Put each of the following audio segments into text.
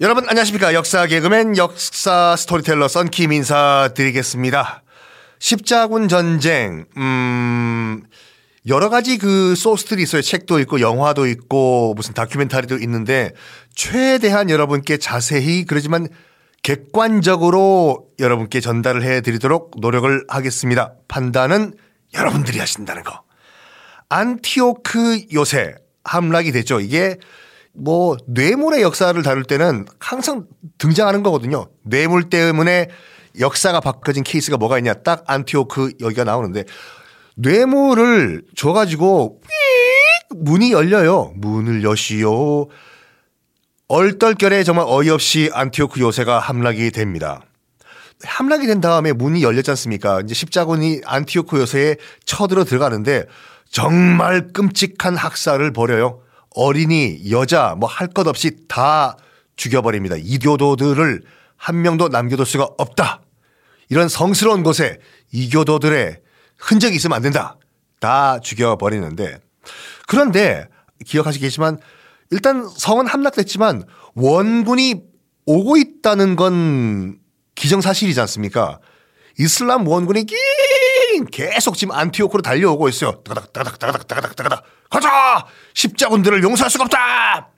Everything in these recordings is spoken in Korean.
여러분 안녕하십니까 역사 개그맨 역사 스토리텔러 썬킴 인사드리겠습니다. 십자군 전쟁 음 여러 가지 그 소스들이 있어요. 책도 있고 영화도 있고 무슨 다큐멘터리도 있는데 최대한 여러분께 자세히 그러지만 객관적으로 여러분께 전달을 해 드리도록 노력을 하겠습니다. 판단은 여러분들이 하신다는 거. 안티오크 요새 함락이 됐죠. 이게 뭐 뇌물의 역사를 다룰 때는 항상 등장하는 거거든요. 뇌물 때문에 역사가 바꿔진 케이스가 뭐가 있냐. 딱 안티오크 여기가 나오는데 뇌물을 줘가지고 문이 열려요. 문을 여시오. 얼떨결에 정말 어이없이 안티오크 요새가 함락이 됩니다. 함락이 된 다음에 문이 열렸지 않습니까? 이제 십자군이 안티오크 요새에 쳐들어 들어가는데 정말 끔찍한 학살을 벌여요. 어린이, 여자 뭐 할 것 없이 다 죽여버립니다. 이교도들을 한 명도 남겨둘 수가 없다. 이런 성스러운 곳에 이교도들의 흔적이 있으면 안 된다. 다 죽여버리는데 그런데 기억하시겠지만 일단 성은 함락됐지만 원군이 오고 있다는 건 기정사실이지 않습니까? 이슬람 원군이 계속 지금 안티오크로 달려오고 있어요. 따가닥 따가닥 따가닥 따가닥 따가닥 가자! 십자군들을 용서할 수가 없다!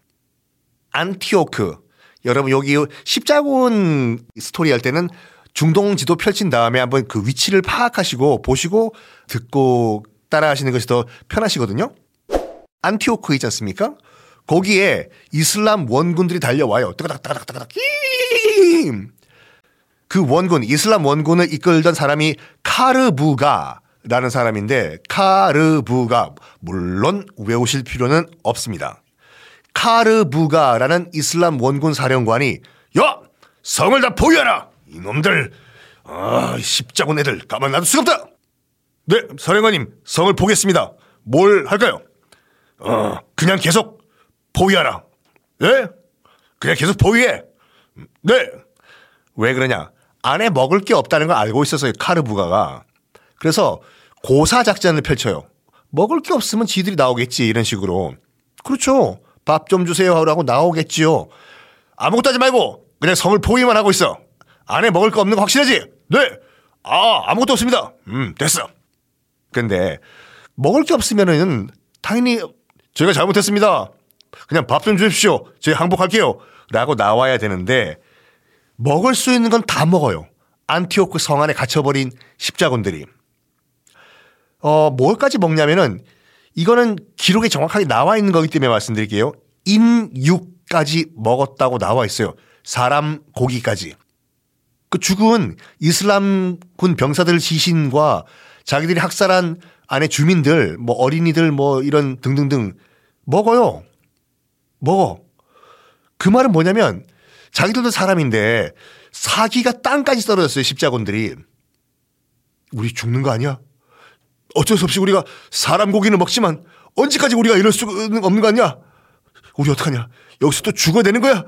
안티오크. 여러분 여기 십자군 스토리 할 때는 중동 지도 펼친 다음에 한번 그 위치를 파악하시고 보시고 듣고 따라하시는 것이 더 편하시거든요. 안티오크 있지 않습니까? 거기에 이슬람 원군들이 달려와요. 따가닥 따가닥 따가닥. 그 원군, 이슬람 원군을 이끌던 사람이 카르부가 라는 사람인데 카르부가 물론 외우실 필요는 없습니다. 카르부가라는 이슬람 원군 사령관이 야 성을 다 보유하라 이놈들 아 십자군 애들 가만 놔둘 수가 없다. 네 사령관님 성을 보겠습니다. 뭘 할까요? 어 그냥 계속 보유하라. 네? 그냥 계속 보유해. 네. 왜 그러냐? 안에 먹을 게 없다는 걸 알고 있었어요. 카르부가가. 그래서 고사 작전을 펼쳐요. 먹을 게 없으면 지들이 나오겠지 이런 식으로. 그렇죠. 밥 좀 주세요 하고 나오겠지요. 아무것도 하지 말고 그냥 성을 포위만 하고 있어. 안에 먹을 거 없는 거 확실하지? 네. 아 아무것도 없습니다. 음 됐어. 근데 먹을 게 없으면은 당연히 제가 잘못했습니다. 그냥 밥 좀 주십시오. 저희 항복할게요. 라고 나와야 되는데 먹을 수 있는 건 다 먹어요. 안티오크 성 안에 갇혀버린 십자군들이. 어, 뭘까지 먹냐면은 이거는 기록에 정확하게 나와 있는 거기 때문에 말씀드릴게요. 인육까지 먹었다고 나와 있어요. 사람 고기까지. 그 죽은 이슬람군 병사들 시신과 자기들이 학살한 안에 주민들, 뭐 어린이들 뭐 이런 등등등 먹어요. 먹어. 그 말은 뭐냐면 자기들도 사람인데 사기가 땅까지 떨어졌어요. 십자군들이. 우리 죽는 거 아니야? 어쩔 수 없이 우리가 사람 고기는 먹지만 언제까지 우리가 이럴 수 없는 거 아니야? 우리 어떡하냐? 여기서 또 죽어야 되는 거야?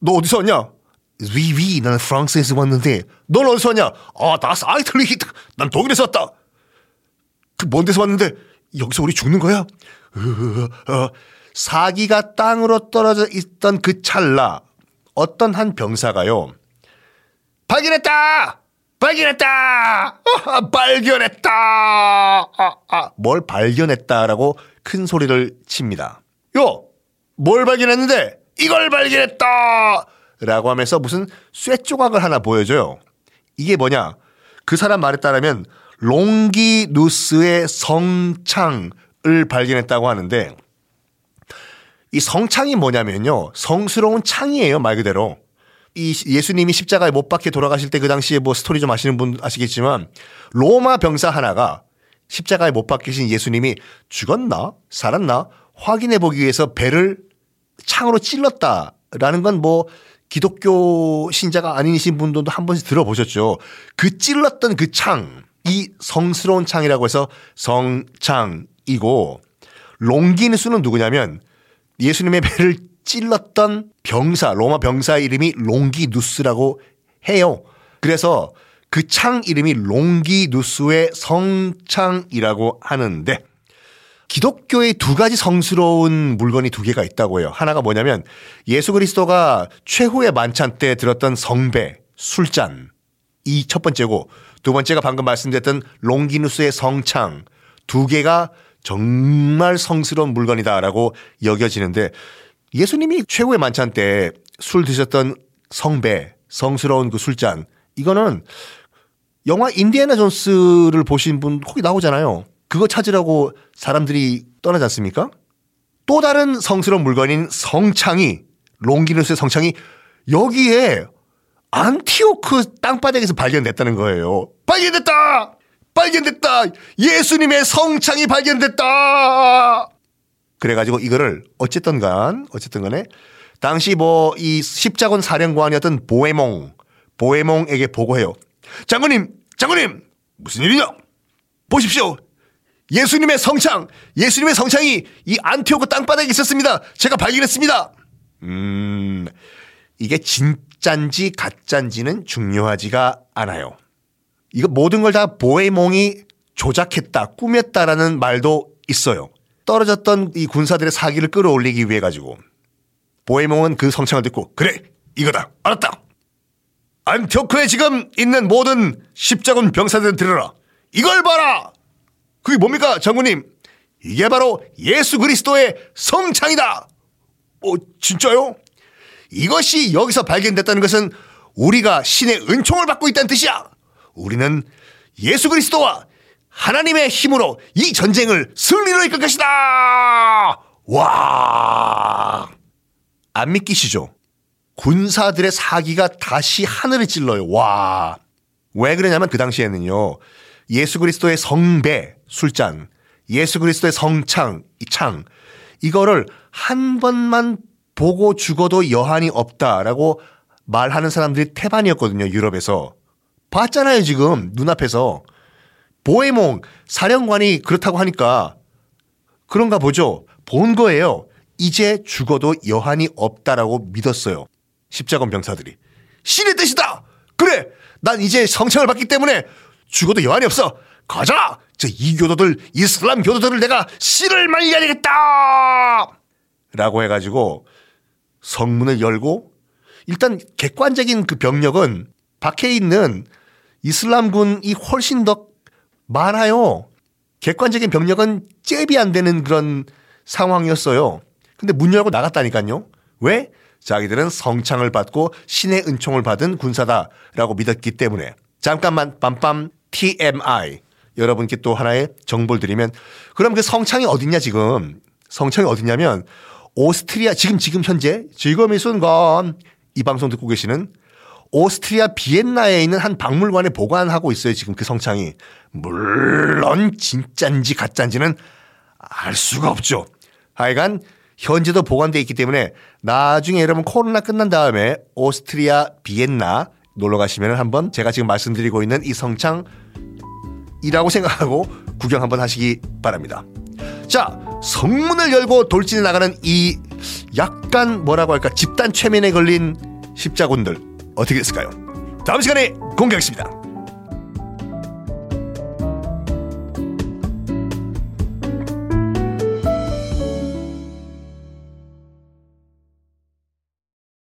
너 어디서 왔냐? 위위 위, 나는 프랑스에서 왔는데 넌 어디서 왔냐? 아 나스 아이틀리 난 독일에서 왔다. 그 먼 데서 왔는데 여기서 우리 죽는 거야? 어, 사기가 땅으로 떨어져 있던 그 찰나 어떤 한 병사가요. 발견했다! 발견했다! 아, 발견했다! 아, 아, 뭘 발견했다라고 큰 소리를 칩니다. 요! 뭘 발견했는데? 이걸 발견했다! 라고 하면서 무슨 쇠 조각을 하나 보여줘요. 이게 뭐냐? 그 사람 말에 따르면 롱기누스의 성창을 발견했다고 하는데 이 성창이 뭐냐면요. 성스러운 창이에요. 말 그대로. 이 예수님이 십자가에 못 박혀 돌아가실 때 그 당시에 뭐 스토리 좀 아시는 분 아시겠지만 로마 병사 하나가 십자가에 못 박히신 예수님이 죽었나? 살았나? 확인해 보기 위해서 배를 창으로 찔렀다라는 건 뭐 기독교 신자가 아니신 분들도 한 번씩 들어보셨죠. 그 찔렀던 그 창, 이 성스러운 창이라고 해서 성창이고 롱기누스는 누구냐면 예수님의 배를 찔렀던 병사, 로마 병사 이름이 롱기누스라고 해요. 그래서 그 창 이름이 롱기누스의 성창이라고 하는데 기독교의 두 가지 성스러운 물건이 두 개가 있다고 해요. 하나가 뭐냐면 예수 그리스도가 최후의 만찬 때 들었던 성배, 술잔. 이 첫 번째고 두 번째가 방금 말씀드렸던 롱기누스의 성창. 두 개가 정말 성스러운 물건이다라고 여겨지는데 예수님이 최후의 만찬 때 술 드셨던 성배, 성스러운 그 술잔. 이거는 영화 인디애나 존스를 보신 분 거기 나오잖아요. 그거 찾으라고 사람들이 떠나지 않습니까? 또 다른 성스러운 물건인 성창이 롱기누스의 성창이 여기에 안티오크 땅바닥에서 발견됐다는 거예요. 발견됐다! 발견됐다! 예수님의 성창이 발견됐다! 그래가지고 이거를 어쨌든 간, 어쨌든 간에 당시 뭐 이 십자군 사령관이었던 보에몽, 보에몽에게 보고해요. 장군님, 장군님, 무슨 일이냐? 보십시오. 예수님의 성창, 예수님의 성창이 이 안티오크 땅바닥에 있었습니다. 제가 발견했습니다. 음, 이게 진짠지 가짠지는 중요하지가 않아요. 이거 모든 걸 다 보에몽이 조작했다, 꾸몄다라는 말도 있어요. 떨어졌던 이 군사들의 사기를 끌어올리기 위해 가지고 보에몽은 그 성창을 듣고 그래 이거다. 알았다. 안티오크에 지금 있는 모든 십자군 병사들 들어라. 이걸 봐라. 그게 뭡니까 장군님? 이게 바로 예수 그리스도의 성창이다. 어 진짜요? 이것이 여기서 발견됐다는 것은 우리가 신의 은총을 받고 있다는 뜻이야. 우리는 예수 그리스도와 하나님의 힘으로 이 전쟁을 승리로 이끌 것이다 와 안 믿기시죠? 군사들의 사기가 다시 하늘을 찔러요. 와. 왜 그러냐면 그 당시에는요. 예수 그리스도의 성배, 술잔, 예수 그리스도의 성창, 이 창, 이거를 한 번만 보고 죽어도 여한이 없다라고 말하는 사람들이 태반이었거든요. 유럽에서. 봤잖아요, 지금. 눈앞에서. 보에몽 사령관이 그렇다고 하니까 그런가 보죠. 본 거예요. 이제 죽어도 여한이 없다라고 믿었어요. 십자군 병사들이. 신의 뜻이다! 그래! 난 이제 성창을 받기 때문에 죽어도 여한이 없어! 가자! 저 이교도들, 이슬람 교도들을 내가 씨를 말려야 되겠다! 라고 해가지고 성문을 열고 일단 객관적인 그 병력은 밖에 있는 이슬람군이 훨씬 더 많아요. 객관적인 병력은 잽이 안 되는 그런 상황이었어요. 근데 문 열고 나갔다니까요. 왜? 자기들은 성창을 받고 신의 은총을 받은 군사다라고 믿었기 때문에. 잠깐만 빰빰 TMI. 여러분께 또 하나의 정보를 드리면 그럼 그 성창이 어딨냐 지금. 성창이 어딨냐면 오스트리아 지금 지금 현재 지금 이 순간 이 방송 듣고 계시는 오스트리아 비엔나에 있는 한 박물관에 보관하고 있어요. 지금 그 성창이. 물론 진짠지 가짠지는 알 수가 없죠. 하여간 현재도 보관되어 있기 때문에 나중에 여러분 코로나 끝난 다음에 오스트리아 비엔나 놀러 가시면 한번 제가 지금 말씀드리고 있는 이 성창이라고 생각하고 구경 한번 하시기 바랍니다. 자, 성문을 열고 돌진해 나가는 이 약간 뭐라고 할까 집단 최면에 걸린 십자군들 어떻게 됐을까요? 다음 시간에 공개하겠습니다.